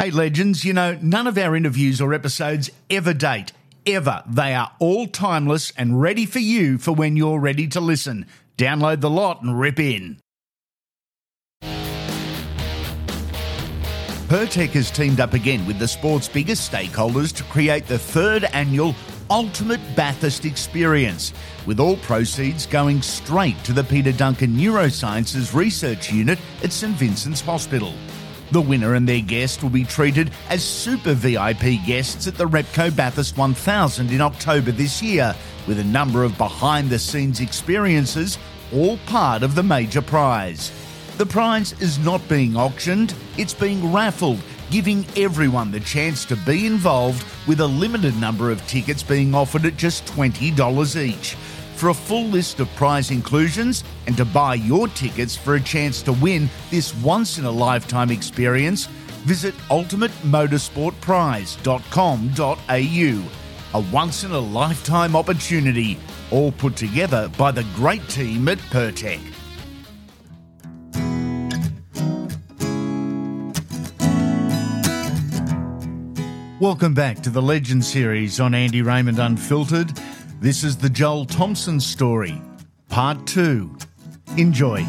Hey, legends, you know, none of our interviews or episodes ever date. Ever. They are all timeless and ready for you for when you're ready to listen. Download the lot and rip in. Pirtek has teamed up again with the sport's biggest stakeholders to create the third annual Ultimate Bathurst Experience, with all proceeds going straight to the Peter Duncan Neurosciences Research Unit at St Vincent's Hospital. The winner and their guest will be treated as super VIP guests at the Repco Bathurst 1000 in October this year, with a number of behind the scenes experiences, all part of the major prize. The prize is not being auctioned, it's being raffled, giving everyone the chance to be involved with a limited number of tickets being offered at just $20 each. For a full list of prize inclusions and to buy your tickets for a chance to win this once in a lifetime experience, visit ultimatemotorsportprize.com.au. A once in a lifetime opportunity, all put together by the great team at Pirtek. Welcome back to the Legend series on Andy Raymond Unfiltered. This is the Joel Thompson story, part two. Enjoy.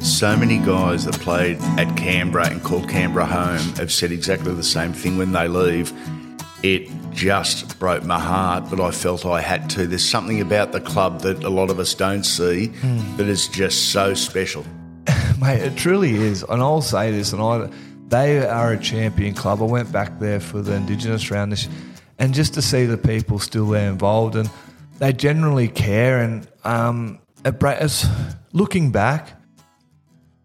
So many guys that played at Canberra and called Canberra home have said exactly the same thing when they leave. It just broke my heart, but I felt I had to. There's something about the club that a lot of us don't see hmm. that is just so special. Mate, it truly is. And I'll say this, and I, they are a champion club. I went back there for the Indigenous round this, and just to see the people still there involved, and they generally care. And um, it, looking back,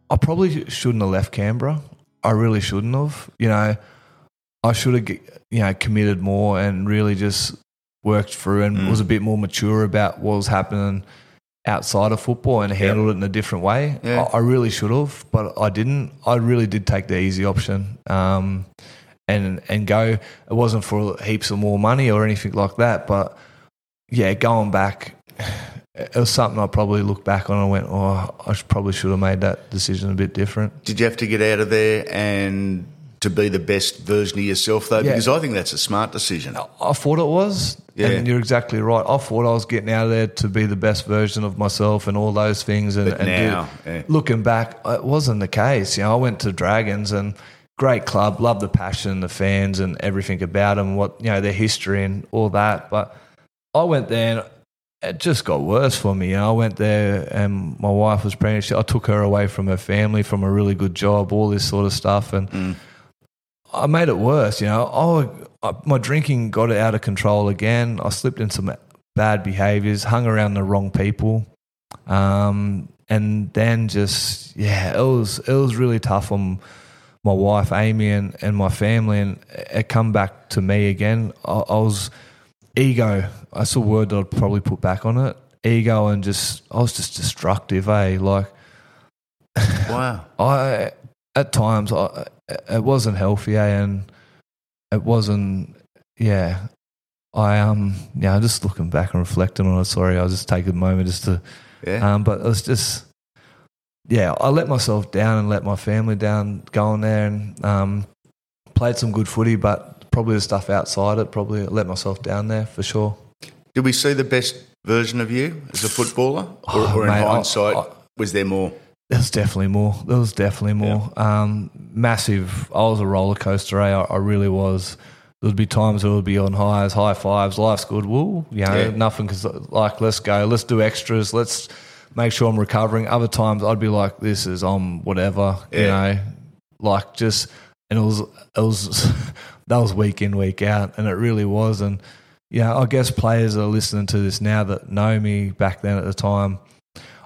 I probably shouldn't have left Canberra. I really shouldn't have. You know, I should have, you know, committed more and really just worked through and was a bit more mature about what was happening outside of football and handled it in a different way. Yeah. I, I really should have, but I didn't. I really did take the easy option um, and and go. It wasn't for heaps of more money or anything like that, but yeah, going back, it was something I probably look back on and went, oh, I probably should have made that decision a bit different. Did you have to get out of there and to be the best version of yourself, though? Yeah. Because I think that's a smart decision. I thought it was, Yeah. and you're exactly right. I thought I was getting out of there to be the best version of myself and all those things. And, and do- now, yeah. looking back, it wasn't the case. You know, I went to Dragons and great club, love the passion, the fans, and everything about them. What you know, their history and all that. But I went there. and it just got worse for me. You know, I went there and my wife was pregnant. I took her away from her family, from a really good job, all this sort of stuff, and mm. I made it worse. You know, oh, I, my drinking got out of control again. I slipped into some bad behaviors, hung around the wrong people, um, and then just yeah, it was it was really tough on my wife Amy and, and my family, and it come back to me again. I, I was ego. That's a word that I'd probably put back on it. Ego and just I was just destructive. Eh, like Wow. I at times I, it wasn't healthy, eh, and it wasn't. Yeah, I um yeah. Just looking back and reflecting on it. Sorry, I'll just take a moment just to. Yeah. Um, but it was just. Yeah, I let myself down and let my family down going there and um, played some good footy, but probably the stuff outside it probably let myself down there for sure. Did we see the best version of you as a footballer? Or, Oh, or in mate, I- hindsight, I- was there more? There was definitely more. There was definitely more. Um, massive. I was a roller coaster. Eh? I, I really was. There would be times it would be on highs, high fives. Life's good. Woo, you know, Yeah. nothing. Because like, let's go. Let's do extras. Let's make sure I'm recovering. Other times I'd be like, this is on whatever. You know, like just and it was it was that was week in week out, and it really was. And yeah, I guess players are listening to this now that know me back then at the time.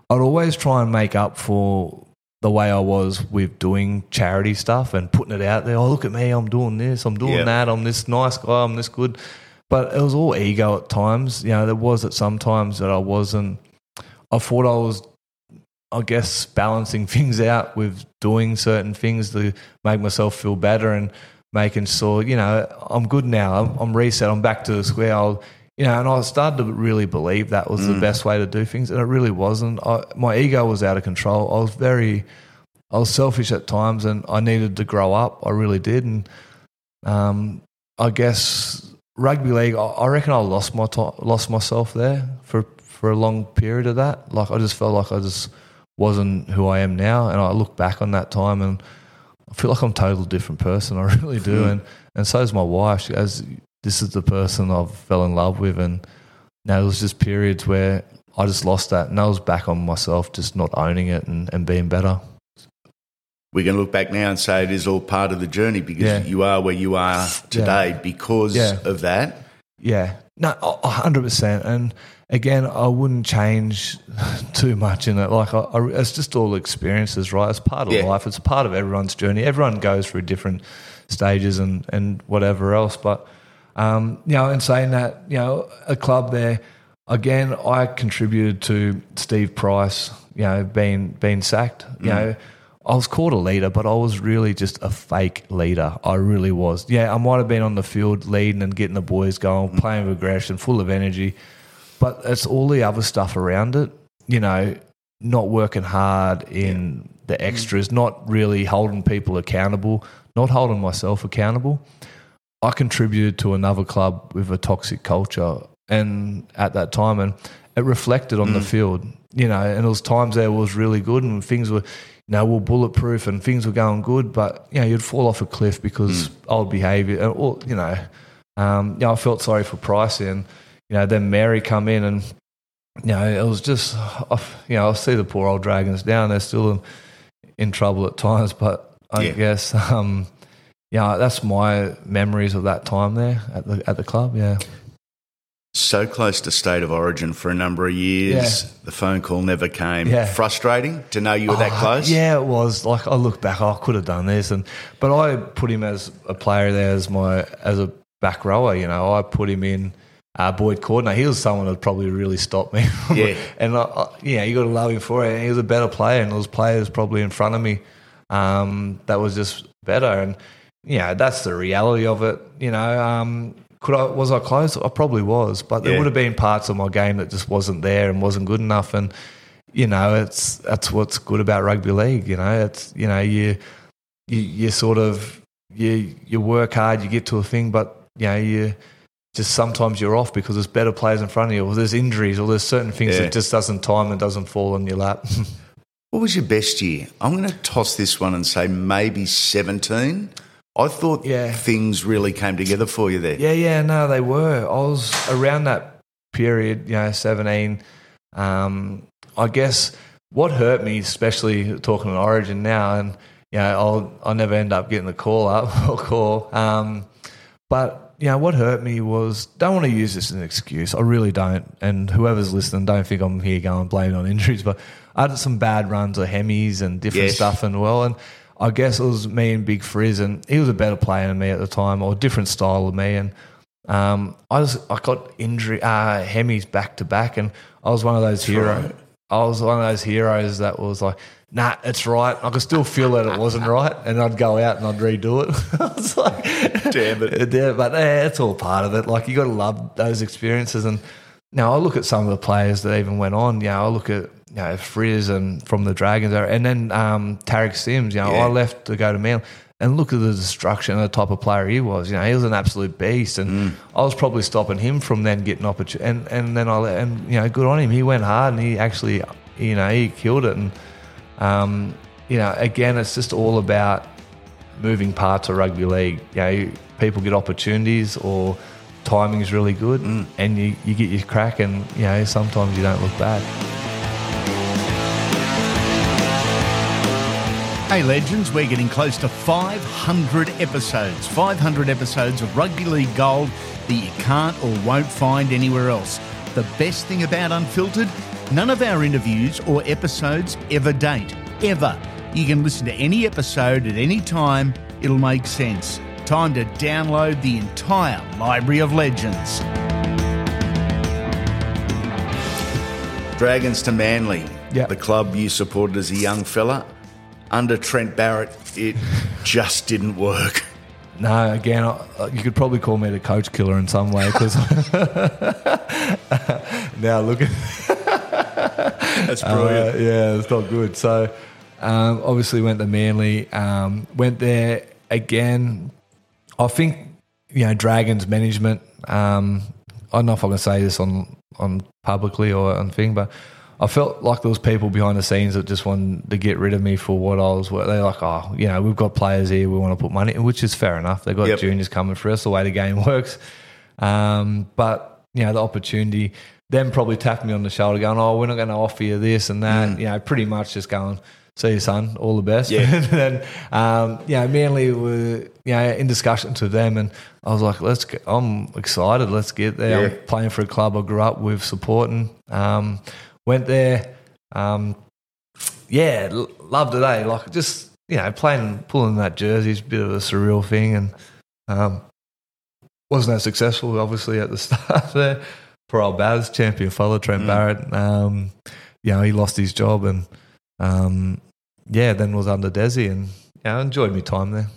I'd always try and make up for the way I was with doing charity stuff and putting it out there. Oh, look at me, I'm doing this, I'm doing Yeah. that, I'm this nice guy, I'm this good. But it was all ego at times. You know, there was at some times that I wasn't. I thought I was, I guess, balancing things out with doing certain things to make myself feel better and making sure, you know, I'm good now. I'm, I'm reset. I'm back to the square. I'll, you know, and I started to really believe that was the best way to do things, and it really wasn't. I, my ego was out of control. I was very, I was selfish at times, and I needed to grow up. I really did, and um, I guess rugby league. I, I reckon I lost my to- lost myself there for for a long period of that. Like I just felt like I just wasn't who I am now, and I look back on that time and I feel like I'm a total different person. I really do, Hmm. and and so is my wife. She goes, "This is the person I fell in love with," and now there was just periods where I just lost that, and I was back on myself, just not owning it and, and being better. We can look back now and say it is all part of the journey because Yeah. you are where you are today because Yeah. of that. Yeah, no, a- a hundred percent. And again, I wouldn't change too much in it. Like, I, I, it's just all experiences, right? It's part of Yeah. life. It's part of everyone's journey. Everyone goes through different stages and and whatever else. But um, you know, in saying that, you know, a club there again, I contributed to Steve Price, you know, being being sacked. You mm. know, I was called a leader, but I was really just a fake leader. I really was. Yeah, I might have been on the field leading and getting the boys going, mm. playing with aggression, full of energy, but it's all the other stuff around it. You know, not working hard in the mm. extras, not really holding people accountable, not holding myself accountable. I contributed to another club with a toxic culture, and at that time, and it reflected on the field. You know, and it was times there was really good, and things were, you know, were bulletproof, and things were going good, but you know, you'd fall off a cliff because old behaviour, and all, you know, um, you know, I felt sorry for Price, and you know, then Mary come in, and you know, it was just, I- you know, I see the poor old Dragons down; they're still in, in trouble at times, but I Yeah. guess. Um, yeah, that's my memories of that time there at the at the club. Yeah, So close to state of origin for a number of years. Yeah. The phone call never came. Yeah. Frustrating to know you were that Oh, close. Yeah, it was. Like I look back, oh, I could have done this, and but I put him as a player there as my as a back rower. You know, I put him in. Uh, Boyd Cordner, he was someone that probably really stopped me. Yeah. and I, I, yeah, you got to love him for it. And he was a better player, and there was players probably in front of me um, that was just better. And yeah, that's the reality of it. You know, um, could I was I close? I probably was, but there Yeah. would have been parts of my game that just wasn't there and wasn't good enough. And you know, it's that's what's good about rugby league. You know, it's you know you you, you sort of you you work hard, you get to a thing, but you know you just sometimes you're off because there's better players in front of you, or there's injuries, or there's certain things Yeah. that just doesn't time and doesn't fall on your lap. What was your best year? I'm going to toss this one and say maybe 17. I thought Yeah. things really came together for you there. Yeah, yeah, no, they were. I was around that period, you know, 17. Um, I guess what hurt me, especially talking on Origin now, and, you know, I'll, I'll never end up getting the call up or call. Um, but, you know, what hurt me was, don't want to use this as an excuse. I really don't. And whoever's listening, don't think I'm here going blaming on injuries, but I had some bad runs or Hemis and different Yes. stuff and well, and I guess it was me and Big Frizz, and he was a better player than me at the time, or a different style of me, and um, I was I got injury uh, Hemis back to back, and I was one of those heroes. right. I was one of those heroes that was like, nah, it's right. I could still feel that it wasn't right, and I'd go out and I'd redo it. I was like, Damn it. yeah, but it's all part of it. Like you got to love those experiences. And now I look at some of the players that even went on. You know, I look at you know Frizz and from the Dragons, and then um, Tariq Sims. You know, Yeah. I left to go to Manly. And look at the destruction and the type of player he was. You know, he was an absolute beast, and I was probably stopping him from then getting opportunity. And, and then I let- and you know, good on him. He went hard, and he actually, you know, he killed it. And um, you know, again, it's just all about moving parts of rugby league. You know, people get opportunities or timing is really good and you, you get your crack and, you know, sometimes you don't look bad. Hey, legends, we're getting close to 500 episodes. 500 episodes of Rugby League Gold that you can't or won't find anywhere else. The best thing about Unfiltered, none of our interviews or episodes ever date. Ever. You can listen to any episode at any time, it'll make sense. Time to download the entire library of legends. Dragons to Manly, Yep. the club you supported as a young fella. Under Trent Barrett, it just didn't work. No, again, I, you could probably call me the coach killer in some way because now look at That's Uh, yeah, it's not good. So, Um, obviously went to Manly. Um, went there again. I think you know Dragons management. Um, I don't know if I can say this on on publicly or on thing, but I felt like there was people behind the scenes that just wanted to get rid of me for what I was. They're like, oh, you know, we've got players here, we want to put money, in, which is fair enough. They've got Yep. juniors coming for us, the way the game works. Um, but you know, the opportunity, them probably tapping me on the shoulder, going, "Oh, we're not going to offer you this and that." You know, pretty much just going, "See you, son. All the best." Yeah. and then, um, you know, Manly were you know in discussion to them, and I was like, "Let's." Get, I'm excited. Let's get there. Yeah. I'm playing for a club I grew up with, supporting. Um, went there. Um, yeah, l- loved it. Eh? Like just you know, playing, pulling that jersey is a bit of a surreal thing, and um, wasn't that successful, obviously, at the start there. For old Baz, champion fella, Trent Mm. Barrett. Um, you know, he lost his job and, um, yeah, then was under Desi and, yeah, I enjoyed my time there.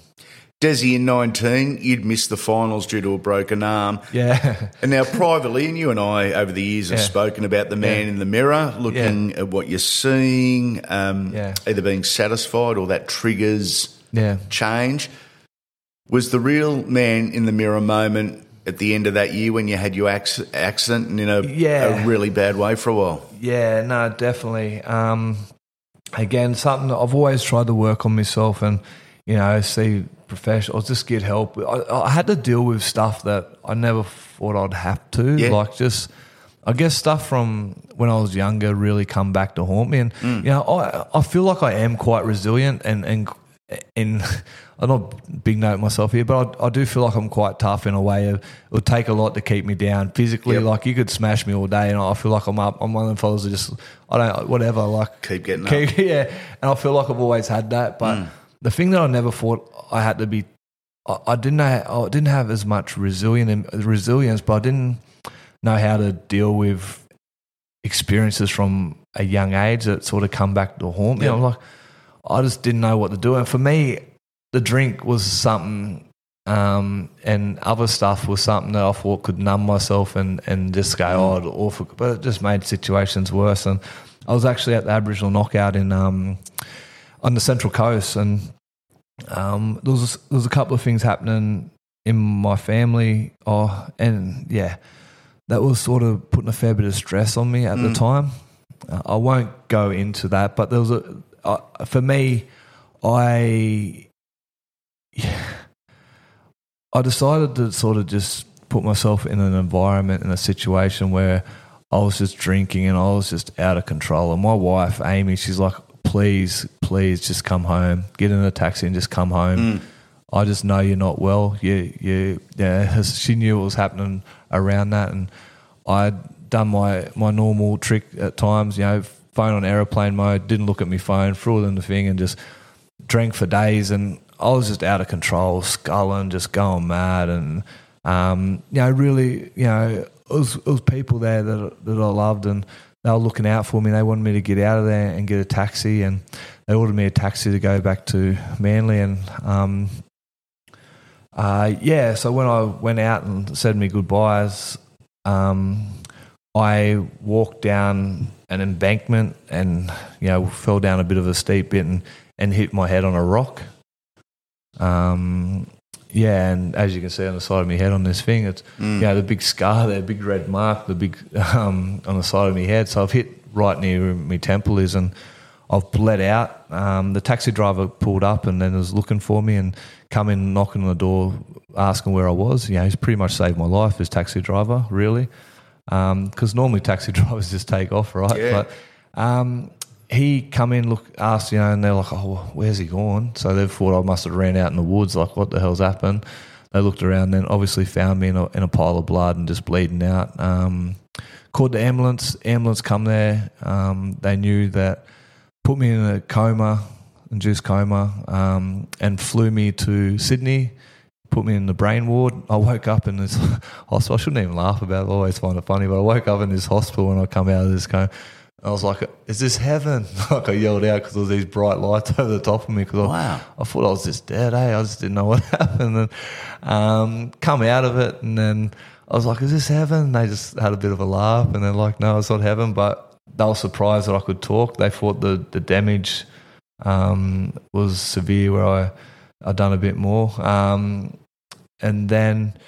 Desi in 19, you'd missed the finals due to a broken arm. Yeah. And now, privately, and you and I over the years have Yeah. spoken about the man Yeah. in the mirror, looking at what you're seeing, um, Yeah. either being satisfied or that triggers yeah. change. Was the real man in the mirror moment at the end of that year when you had your acc- accident and in a, Yeah. a really bad way for a while? Yeah, no, definitely. Um, again, something that I've always tried to work on myself and, you know, see professionals, just get help. I, I had to deal with stuff that I never thought I'd have to. Yeah. Like just, I guess stuff from when I was younger really come back to haunt me. And, hmm. you know, I, I feel like I am quite resilient and, and, and I'm not big note myself here, but I, I do feel like I'm quite tough in a way of it would take a lot to keep me down physically. Yep. Like you could smash me all day, and I feel like I'm up. I'm one of them fellas that just I don't whatever. Like Keep getting up. yeah, and I feel like I've always had that. But hmm. The thing that I never thought I had to be, I, I didn't know, I didn't have as much resilient resilience, but I didn't know how to deal with experiences from a young age that sort of come back to haunt me. Yeah. I'm like, I just didn't know what to do. And for me, the drink was something, um, and other stuff was something that I thought could numb myself and, and just go, oh, it's awful. But it just made situations worse. And I was actually at the Aboriginal knockout in um, on the Central Coast, and um, there was there was a couple of things happening in my family. Oh, and yeah, that was sort of putting a fair bit of stress on me at the time. Uh, I won't go into that, but there was a uh, for me, I Yeah, I decided to sort of just put myself in an environment in a situation where I was just drinking and I was just out of control. And my wife, Amy, she's like, please, please just come home, get in a taxi and just come home. I just know you're not well. You, you, yeah. She knew what was happening around that, and I'd done my my normal trick at times. You know, phone on aeroplane mode, didn't look at my phone, threw it in the thing, and just drank for days. And I was just out of control, sculling, just going mad, and um, you know, really, you know, it was it was people there that that I loved, and they were looking out for me. They wanted me to get out of there and get a taxi, and they ordered me a taxi to go back to Manly, and um, uh, yeah, so when I went out and said me goodbyes, um, I walked down an embankment and you know fell down a bit of a steep bit and, and hit my head on a rock. Um, yeah, and as you can see on the side of my head on this thing, it's you know the big scar there, big red mark, the big um, on the side of my head. So I've hit right near where my temple is, and I've bled out. Um, the taxi driver pulled up and then was looking for me and come in knocking on the door, asking where I was. You know, he's pretty much saved my life. This taxi driver, really, because normally taxi drivers just take off, right? Yeah. But um, he come in, look, asked, you know, and they're like, "Oh, where's he gone?" So they thought I must have ran out in the woods. Like, what the hell's happened? They looked around, then obviously found me in a, in a pile of blood and just bleeding out. Um, called the ambulance. Ambulance come there. Um, they knew that put me in a coma, induced coma, um, and flew me to Sydney. Put me in the brain ward. I woke up in this hospital. I shouldn't even laugh about it. I always find it funny, but I woke up in this hospital when I come out of this coma. I was like, "Is this heaven?" Like I yelled out because there was these bright lights over the top of me. Because Wow. I, I thought I was just dead. Eh? I just didn't know what happened. And um, come out of it, and then I was like, "Is this heaven?" And they just had a bit of a laugh, and they're like, "No, it's not heaven." But they were surprised that I could talk. They thought the the damage um, was severe where I I done a bit more, um, and then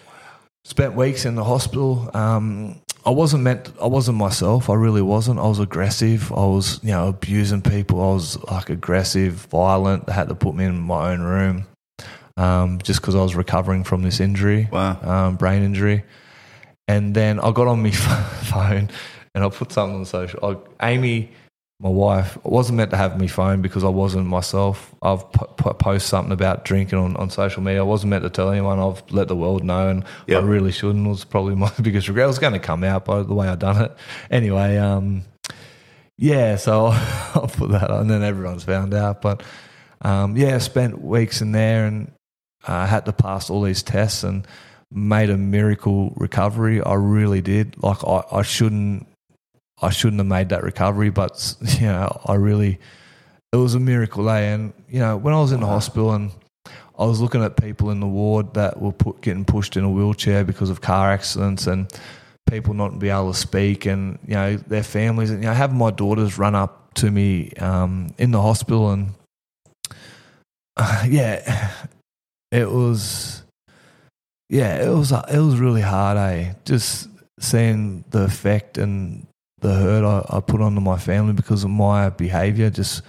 spent weeks in the hospital. Um, I wasn't meant. I wasn't myself. I really wasn't. I was aggressive. I was, you know, abusing people. I was like aggressive, violent. They had to put me in my own room, um, just because I was recovering from this injury, Wow. um, brain injury. And then I got on my phone and I put something on social. I, Amy, my wife, wasn't meant to have my phone because I wasn't myself. I've p- p- post something about drinking on, on social media. I wasn't meant to tell anyone. I've let the world know, and Yep. I really shouldn't. It was probably my biggest regret. It was going to come out by the way I done it. Anyway, um, yeah. So I'll put that on, and then everyone's found out. But um, yeah, I spent weeks in there and I had to pass all these tests and made a miracle recovery. I really did. Like I, I shouldn't, I shouldn't have made that recovery, but you know, I really, it was a miracle. Eh? And you know, when I was in the hospital and I was looking at people in the ward that were put, getting pushed in a wheelchair because of car accidents and people not be able to speak and you know their families and you know having my daughters run up to me um, in the hospital and yeah, it was yeah, it was it was really hard, eh? Just seeing the effect and the hurt I, I put onto my family because of my behaviour. Just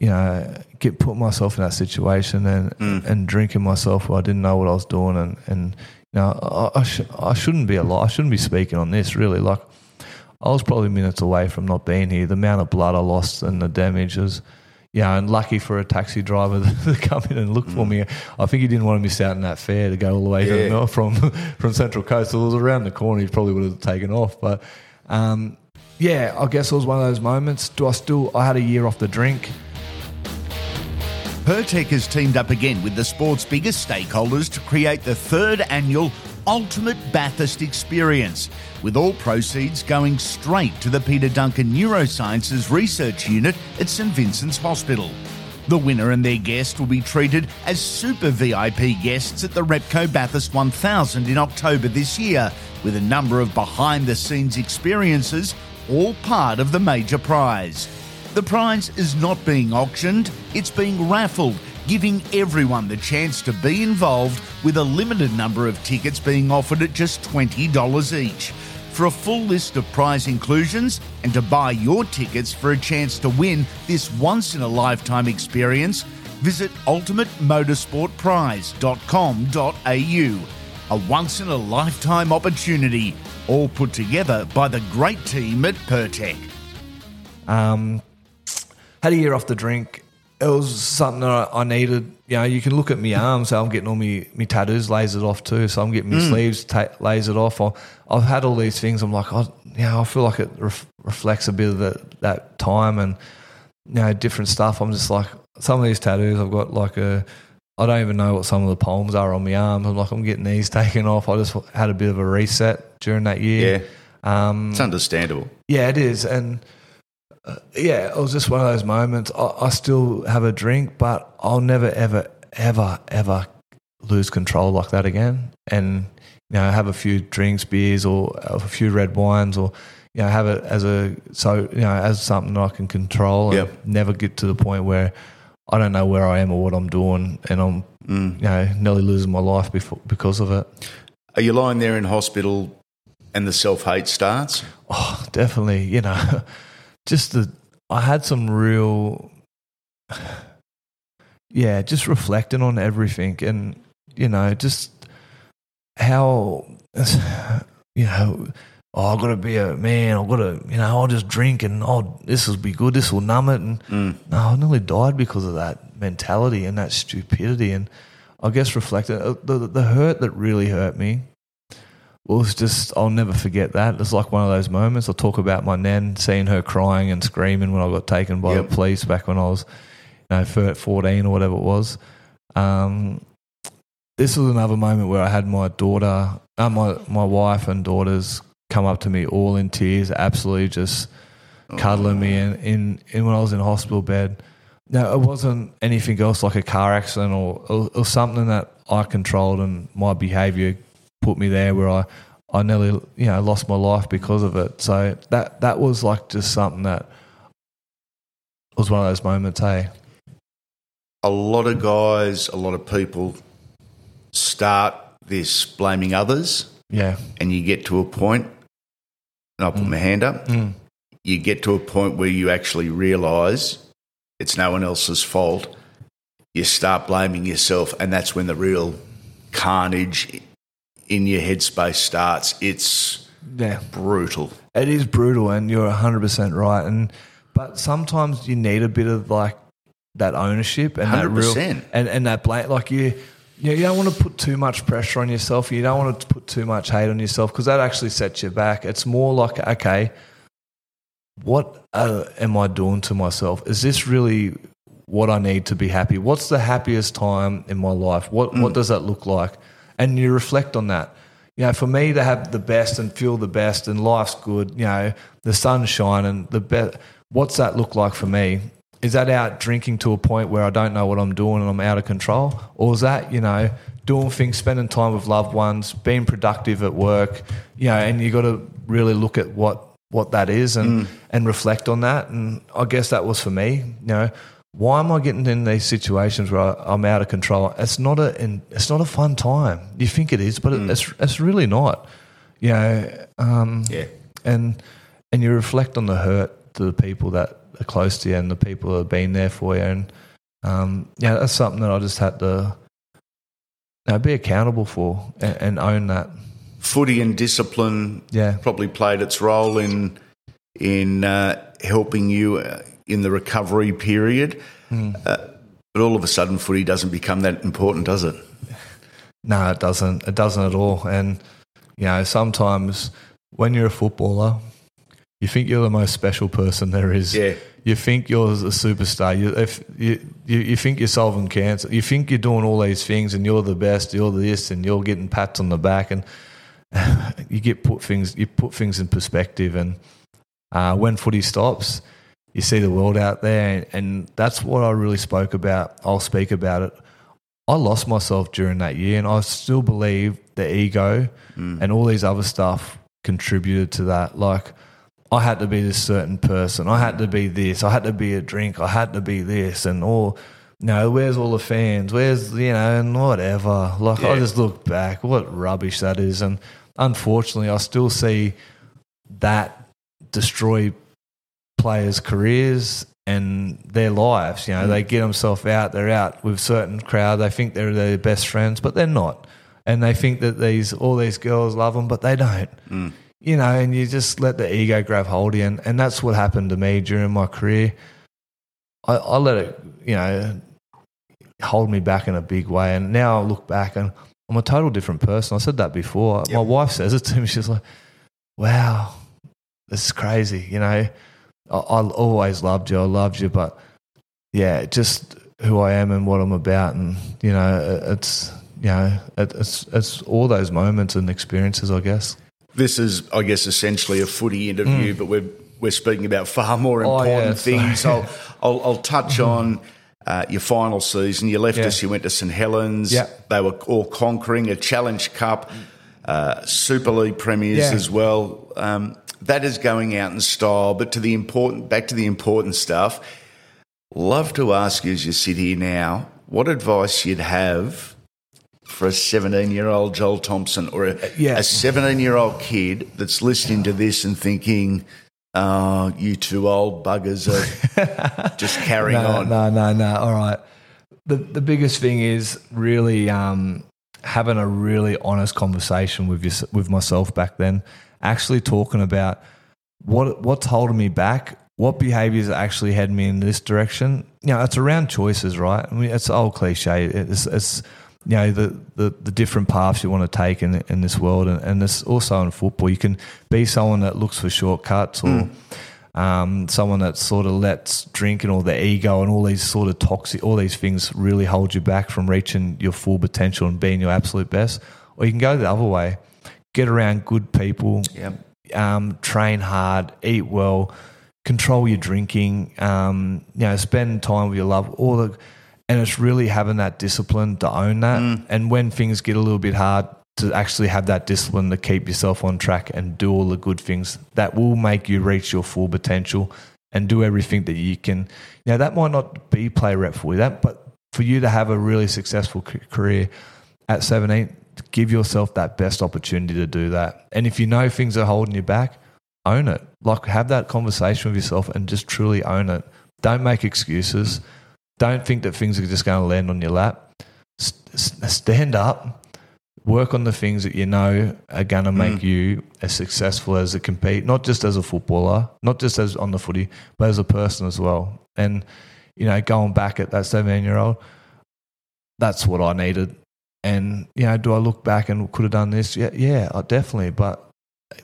you know, get put myself in that situation and Mm. and drinking myself where I didn't know what I was doing and and you know I I, sh- I shouldn't be alive. I shouldn't be speaking on this really. Like I was probably minutes away from not being here. The amount of blood I lost and the damage was. Yeah, and lucky for a taxi driver to come in and look for me. I think he didn't want to miss out on that fare to go all the way to Yeah. the from from Central Coast. So it was around the corner. He probably would have taken off. But um, yeah, I guess it was one of those moments. Do I still? I had a year off the drink. Pirtek has teamed up again with the sport's biggest stakeholders to create the third annual Ultimate Bathurst Experience, with all proceeds going straight to the Peter Duncan Neurosciences Research Unit at St Vincent's Hospital. The winner and their guest will be treated as super VIP guests at the Repco Bathurst 1000 in October this year, with a number of behind the scenes experiences, all part of the major prize. The prize is not being auctioned, it's being raffled, giving everyone the chance to be involved with a limited number of tickets being offered at just $20 each. For a full list of prize inclusions and to buy your tickets for a chance to win this once in a lifetime experience, visit ultimatemotorsportprize.com.au. A once in a lifetime opportunity, all put together by the great team at Pirtek. Um, had a year off the drink. It was something that I, needed. You know, you can look at my arms. So I'm getting all my, my tattoos lasered off too. So I'm getting my sleeves ta- lasered off. I, I've had all these things. I'm like, I, you know, I feel like it ref- reflects a bit of that that time and you know different stuff. I'm just like some of these tattoos. I've got like a. I don't even know what some of the poems are on my arms. I'm like, I'm getting these taken off. I just had a bit of a reset during that year. Um, It's understandable. yeah, it is, and uh, yeah, it was just one of those moments. I, I still have a drink, but I'll never, ever, ever, ever lose control like that again. And you know, have a few drinks, beers, or a few red wines, or you know, have it as a so you know as something that I can control, and Yep. never get to the point where I don't know where I am or what I'm doing, and I'm mm. you know nearly losing my life before, because of it. Are you lying there in hospital and the self hate starts? Oh, definitely. You know, just the I had some real, yeah, just reflecting on everything, and you know, just how you know. Oh, I've got to be a man. I've got to, you know, I'll just drink and oh, this will be good. This will numb it. And no, I nearly died because of that mentality and that stupidity. And I guess reflecting uh, the, the hurt that really hurt me was just I'll never forget that. It's like one of those moments. I talk about my nan seeing her crying and screaming when I got taken by Yep. the police back when I was, you know, fourteen or whatever it was. Um, this was another moment where I had my daughter, uh, my my wife and daughters come up to me all in tears, absolutely just cuddling me in, in, in when I was in hospital bed. No, it wasn't anything else like a car accident or it was something that I controlled and my behaviour put me there where I, I nearly you know lost my life because of it. So that that was like just something that was one of those moments. Hey, a lot of guys, a lot of people start this blaming others, Yeah. and you get to a point, and I'll put my hand up. Mm. You get to a point where you actually realise it's no one else's fault. You start blaming yourself, and that's when the real carnage in your headspace starts. It's Yeah. brutal. It is brutal, and you're 100% right. And But sometimes you need a bit of like that ownership and that real and, and that blame. Like you, you, know, you don't want to put too much pressure on yourself. You don't want to put too much hate on yourself because that actually sets you back. It's more like, okay, what uh, am I doing to myself? Is this really what I need to be happy? What's the happiest time in my life? What what does that look like? And you reflect on that. You know, for me to have the best and feel the best and life's good, you know, the sun's shining, the best. What's that look like for me? Is that out drinking to a point where I don't know what I'm doing and I'm out of control? Or is that, you know, doing things, spending time with loved ones, being productive at work, you know, and you got to really look at what what that is and and reflect on that. And I guess that was for me. You know, why am I getting in these situations where I, I'm out of control? It's not a it's not a fun time. You think it is, but it, it's it's really not. You know, um, Yeah. and and you reflect on the hurt to the people that are close to you and the people that have been there for you. And um, yeah, that's something that I just had to you know, be accountable for and, and own that. Footy and discipline Yeah. probably played its role in in uh, helping you uh, in the recovery period. Hmm. Uh, but all of a sudden, footy doesn't become that important, does it? No, it doesn't. It doesn't at all. And you know, sometimes when you're a footballer, you think you're the most special person there is. Yeah. You think you're a superstar. You, if you, you, you think you're solving cancer. You think you're doing all these things, and you're the best. You're this, and you're getting pats on the back, and you get put things. You put things in perspective, and uh, when footy stops, you see the world out there, and, and that's what I really spoke about. I'll speak about it. I lost myself during that year, and I still believe the ego and all these other stuff contributed to that. Like, I had to be this certain person. I had to be this. I had to be a drink. I had to be this, and all. You know, where's all the fans? Where's you know, and whatever. Like, I just look back, what rubbish that is, and unfortunately, I still see that destroy players' careers and their lives. You know, they mm. get themselves out. They're out with certain crowd. They think they're their best friends, but they're not. And they think that these all these girls love them, but they don't. Mm. You know, and you just let the ego grab hold of you, and, and that's what happened to me during my career. I, I let it, you know, hold me back in a big way. And now I look back and I'm a total different person. I said that before. My wife says it to me. She's like, "Wow, this is crazy." You know, I, I always loved you. I loved you, but yeah, just who I am and what I'm about, and you know, it's you know, it, it's it's all those moments and experiences, I guess. This is, I guess, essentially a footy interview, but we're we're speaking about far more. Oh, important yeah, sorry. things. I'll, I'll I'll touch on. Uh, your final season, you left Yeah. us. You went to St Helens. Yeah. They were all conquering a Challenge Cup, uh, Super League premiers Yeah. as well. Um, that is going out in style. But to the important, back to the important stuff. Love to ask you as you sit here now, what advice you'd have for a 17 year old Joel Thompson or a, yeah. a 17 year old kid that's listening to this and thinking, oh, you two old buggers are just carrying no, on. No, no, no. All right. The the biggest thing is really um, having a really honest conversation with your, with myself back then. Actually talking about what what's holding me back, what behaviors actually had me in this direction. You know, it's around choices, right? I mean, it's old cliche. It's, it's you know the, the, the different paths you want to take in in this world, and, and this also in football. You can be someone that looks for shortcuts or um, someone that sort of lets drinking or the ego and all these sort of toxic, all these things really hold you back from reaching your full potential and being your absolute best. Or you can go the other way, get around good people, Yep. um, train hard, eat well, control your drinking, um, you know, spend time with your love, all the, and it's really having that discipline to own that. Mm. And when things get a little bit hard, to actually have that discipline to keep yourself on track and do all the good things that will make you reach your full potential and do everything that you can. You know, that might not be play rep for you, that, but for you to have a really successful career at 17, give yourself that best opportunity to do that. And if you know things are holding you back, own it. Like have that conversation with yourself and just truly own it. Don't make excuses. Don't think that things are just going to land on your lap. Stand up, work on the things that you know are going to mm. make you as successful as a compete, not just as a footballer, not just as on the footy, but as a person as well. And you know, going back at that 17 year old, that's what I needed. And you know, do I look back and could have done this? Yeah, yeah, I definitely. But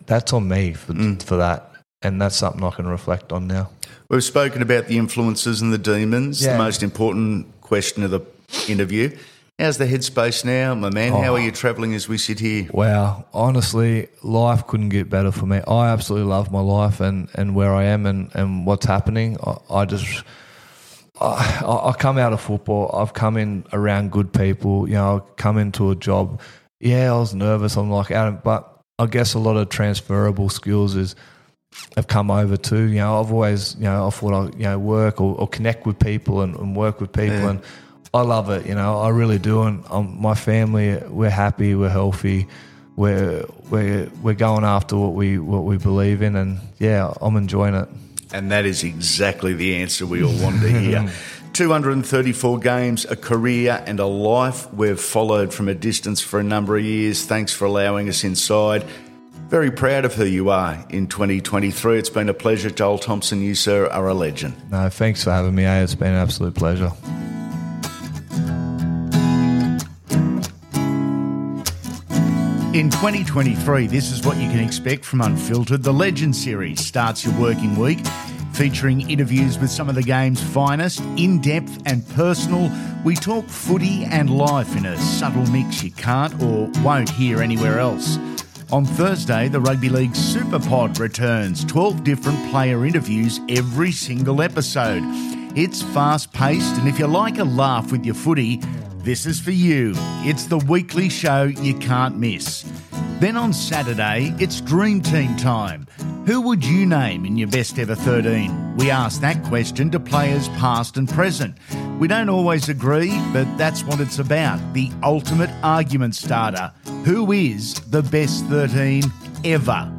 that's on me for mm. for that, and that's something I can reflect on now. We've spoken about the influences and the demons, the most important question of the interview. How's the headspace now, my man? How Oh. are you travelling as we sit here? Wow, honestly, life couldn't get better for me. I absolutely love my life and, and where I am and, and what's happening. I, I just, I, I come out of football. I've come in around good people. You know, I come into a job. Yeah, I was nervous. I'm like, Adam, but I guess a lot of transferable skills is have come over to. You know, I've always, you know, I thought I, you know, work or, or connect with people and, and work with people, Yeah. and I love it. You know, I really do. And um, my family, we're happy, we're healthy, we're we're we're going after what we what we believe in, and yeah, I'm enjoying it. And that is exactly the answer we all wanted to hear. 234 games, a career, and a life we've followed from a distance for a number of years. Thanks for allowing us inside. Very proud of who you are in 2023. It's been a pleasure. Joel Thompson, you, sir, are a legend. No, thanks for having me. Eh? It's been an absolute pleasure. In 2023, this is what you can expect from Unfiltered. The Legend series starts your working week, featuring interviews with some of the game's finest, in depth and personal. We talk footy and life in a subtle mix you can't or won't hear anywhere else. On Thursday, the Rugby League Super Pod returns 12 different player interviews every single episode. It's fast paced, and if you like a laugh with your footy, this is for you. It's the weekly show you can't miss. Then on Saturday, it's Dream Team time. Who would you name in your best ever 13? We ask that question to players past and present. We don't always agree, but that's what it's about the ultimate argument starter. Who is the best 13 ever?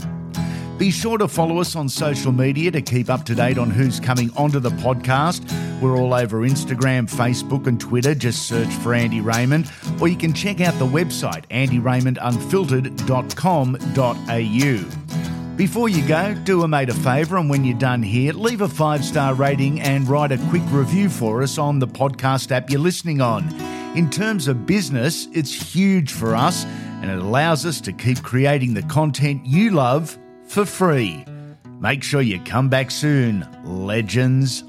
Be sure to follow us on social media to keep up to date on who's coming onto the podcast. We're all over Instagram, Facebook, and Twitter. Just search for Andy Raymond, or you can check out the website andyraymondunfiltered.com.au. Before you go, do a mate a favour, and when you're done here, leave a five star rating and write a quick review for us on the podcast app you're listening on. In terms of business, it's huge for us, and it allows us to keep creating the content you love for free. Make sure you come back soon, legends.